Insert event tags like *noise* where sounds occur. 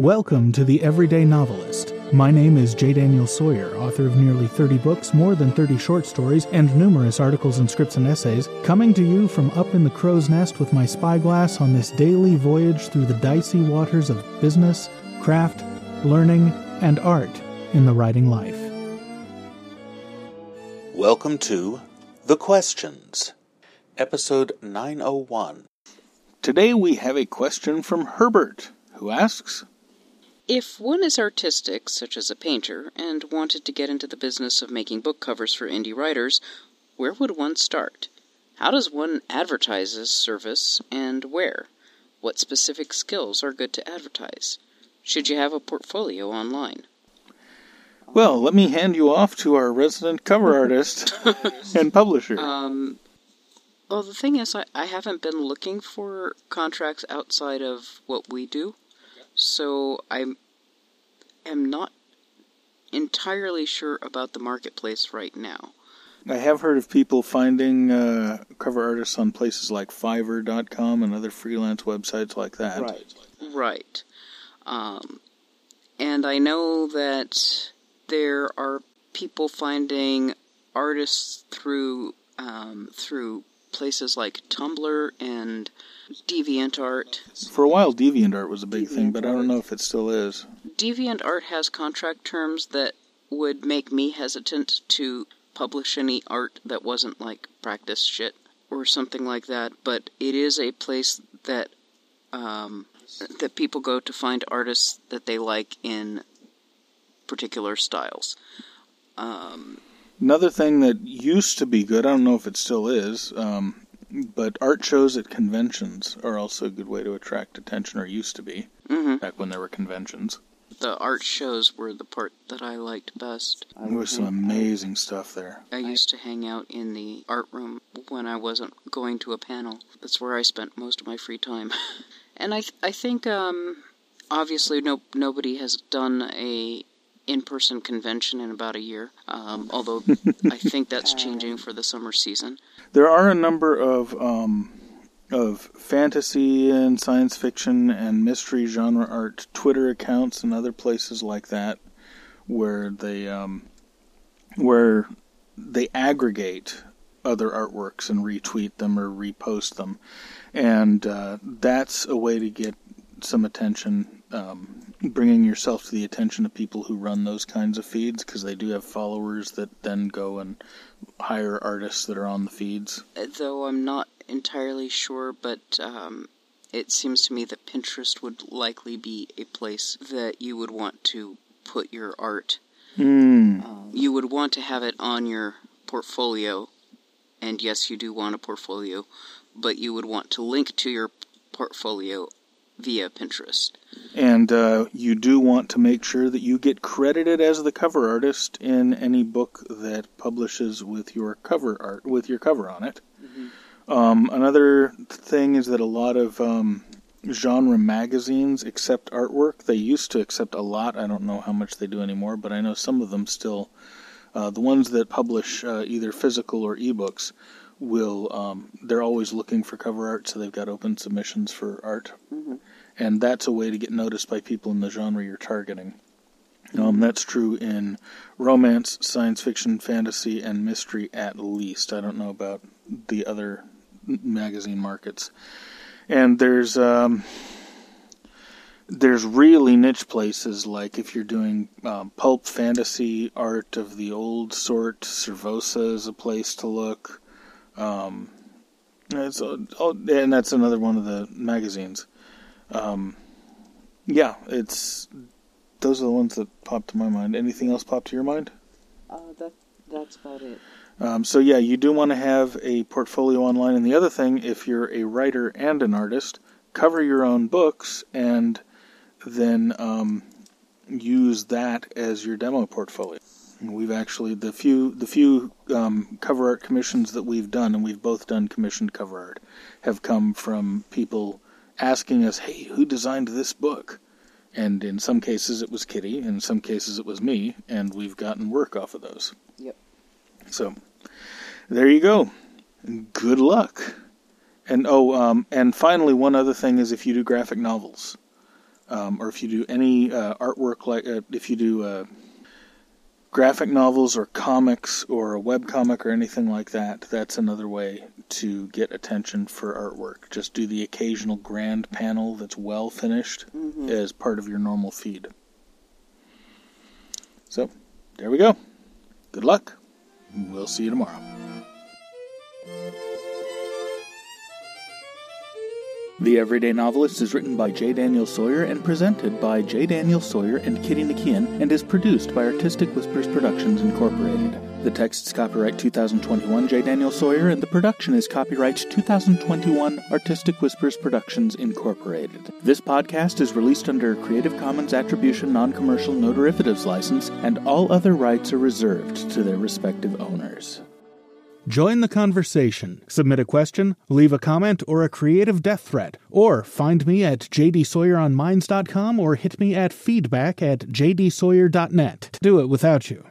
Welcome to The Everyday Novelist. My name is J. Daniel Sawyer, author of nearly 30 books, more than 30 short stories, and numerous articles and scripts and essays, coming to you from up in the crow's nest with my spyglass on this daily voyage through the dicey waters of business, craft, learning, and art in the writing life. Welcome to The Questions, episode 901. Today we have a question from Herbert, who asks If one is artistic, such as a painter, and wanted to get into the business of making book covers for indie writers, where would one start? How does one advertise this service, and where? What specific skills are good to advertise? Should you have a portfolio online? Well, let me hand you off to our resident cover artist *laughs* and publisher. Um, well, the thing is, I, I haven't been looking for contracts outside of what we do, so I am not entirely sure about the marketplace right now. I have heard of people finding uh, cover artists on places like Fiverr.com and other freelance websites like that. Right. Right. Um, and I know that there are people finding artists through um, through places like Tumblr and DeviantArt. For a while, DeviantArt was a big thing, but I don't know if it still is. DeviantArt has contract terms that would make me hesitant to publish any art that wasn't like practice shit or something like that. But it is a place that um, that people go to find artists that they like in particular styles. Um, Another thing that used to be good, I don't know if it still is, um, but art shows at conventions are also a good way to attract attention, or used to be, mhm. back when there were conventions. The art shows were the part that I liked best. There was some amazing stuff there. I used to hang out in the art room when I wasn't going to a panel. That's where I spent most of my free time. *laughs* and I, th- I think, um, obviously, no, nobody has done a in-person convention in about a year. Um, *laughs* although I think that's changing for the summer season. There are a number of um, of fantasy and science fiction and mystery genre art Twitter accounts and other places like that where they um, where they aggregate other artworks and retweet them or repost them, and uh, that's a way to get some attention. Um, bringing yourself to the attention of people who run those kinds of feeds because they do have followers that then go and hire artists that are on the feeds. Though I'm not entirely sure, but um, it seems to me that Pinterest would likely be a place that you would want to put your art. Mm. You would want to have it on your portfolio, and yes, you do want a portfolio, but you would want to link to your portfolio via Pinterest. And uh, you do want to make sure that you get credited as the cover artist in any book that publishes with your cover art with your cover on it. Um, another thing is that a lot of um, genre magazines accept artwork. They used to accept a lot. I don't know how much they do anymore, but I know some of them still. Uh, the ones that publish uh, either physical or ebooks will. Um, they're always looking for cover art, so they've got open submissions for art, and that's a way to get noticed by people in the genre you're targeting. Um, that's true in romance, science fiction, fantasy, and mystery at least. I don't know about the other magazine markets. And there's um, there's really niche places like if you're doing um, pulp fantasy art of the old sort, Cirsova is a place to look. Um, oh, and that's another one of the magazines. Um, yeah, it's those are the ones that pop to my mind. Anything else pop to your mind? Uh, that that's about it. Um, so yeah, you do want to have a portfolio online. And the other thing, if you're a writer and an artist, cover your own books and then um, use that as your demo portfolio. And we've actually the few the few um, cover art commissions that we've done, and we've both done commissioned cover art, have come from people asking us, "Hey, who designed this book?" And in some cases it was Kitty, in some cases it was me, and we've gotten work off of those. Yep. So there you go. Good luck. And oh, um, and finally, one other thing is if you do graphic novels, um, or if you do any uh, artwork like uh, if you do uh, graphic novels or comics or a web comic or anything like that, that's another way to get attention for artwork. Just do the occasional grand panel that's well finished mm-hmm. as part of your normal feed. So, there we go. Good luck. We'll see you tomorrow. The Everyday Novelist is written by J. Daniel Sawyer and presented by J. Daniel Sawyer and Kitty McKeon and is produced by Artistic Whispers Productions Incorporated. The text is copyright 2021 J. Daniel Sawyer and the production is copyright 2021 Artistic Whispers Productions Incorporated. This podcast is released under a Creative Commons Attribution Non-Commercial No Derivatives license and all other rights are reserved to their respective owners. Join the conversation. Submit a question, leave a comment, or a creative death threat. Or find me at jdsawyeronminds.com or hit me at feedback at jdsawyer.net. to Do it without you.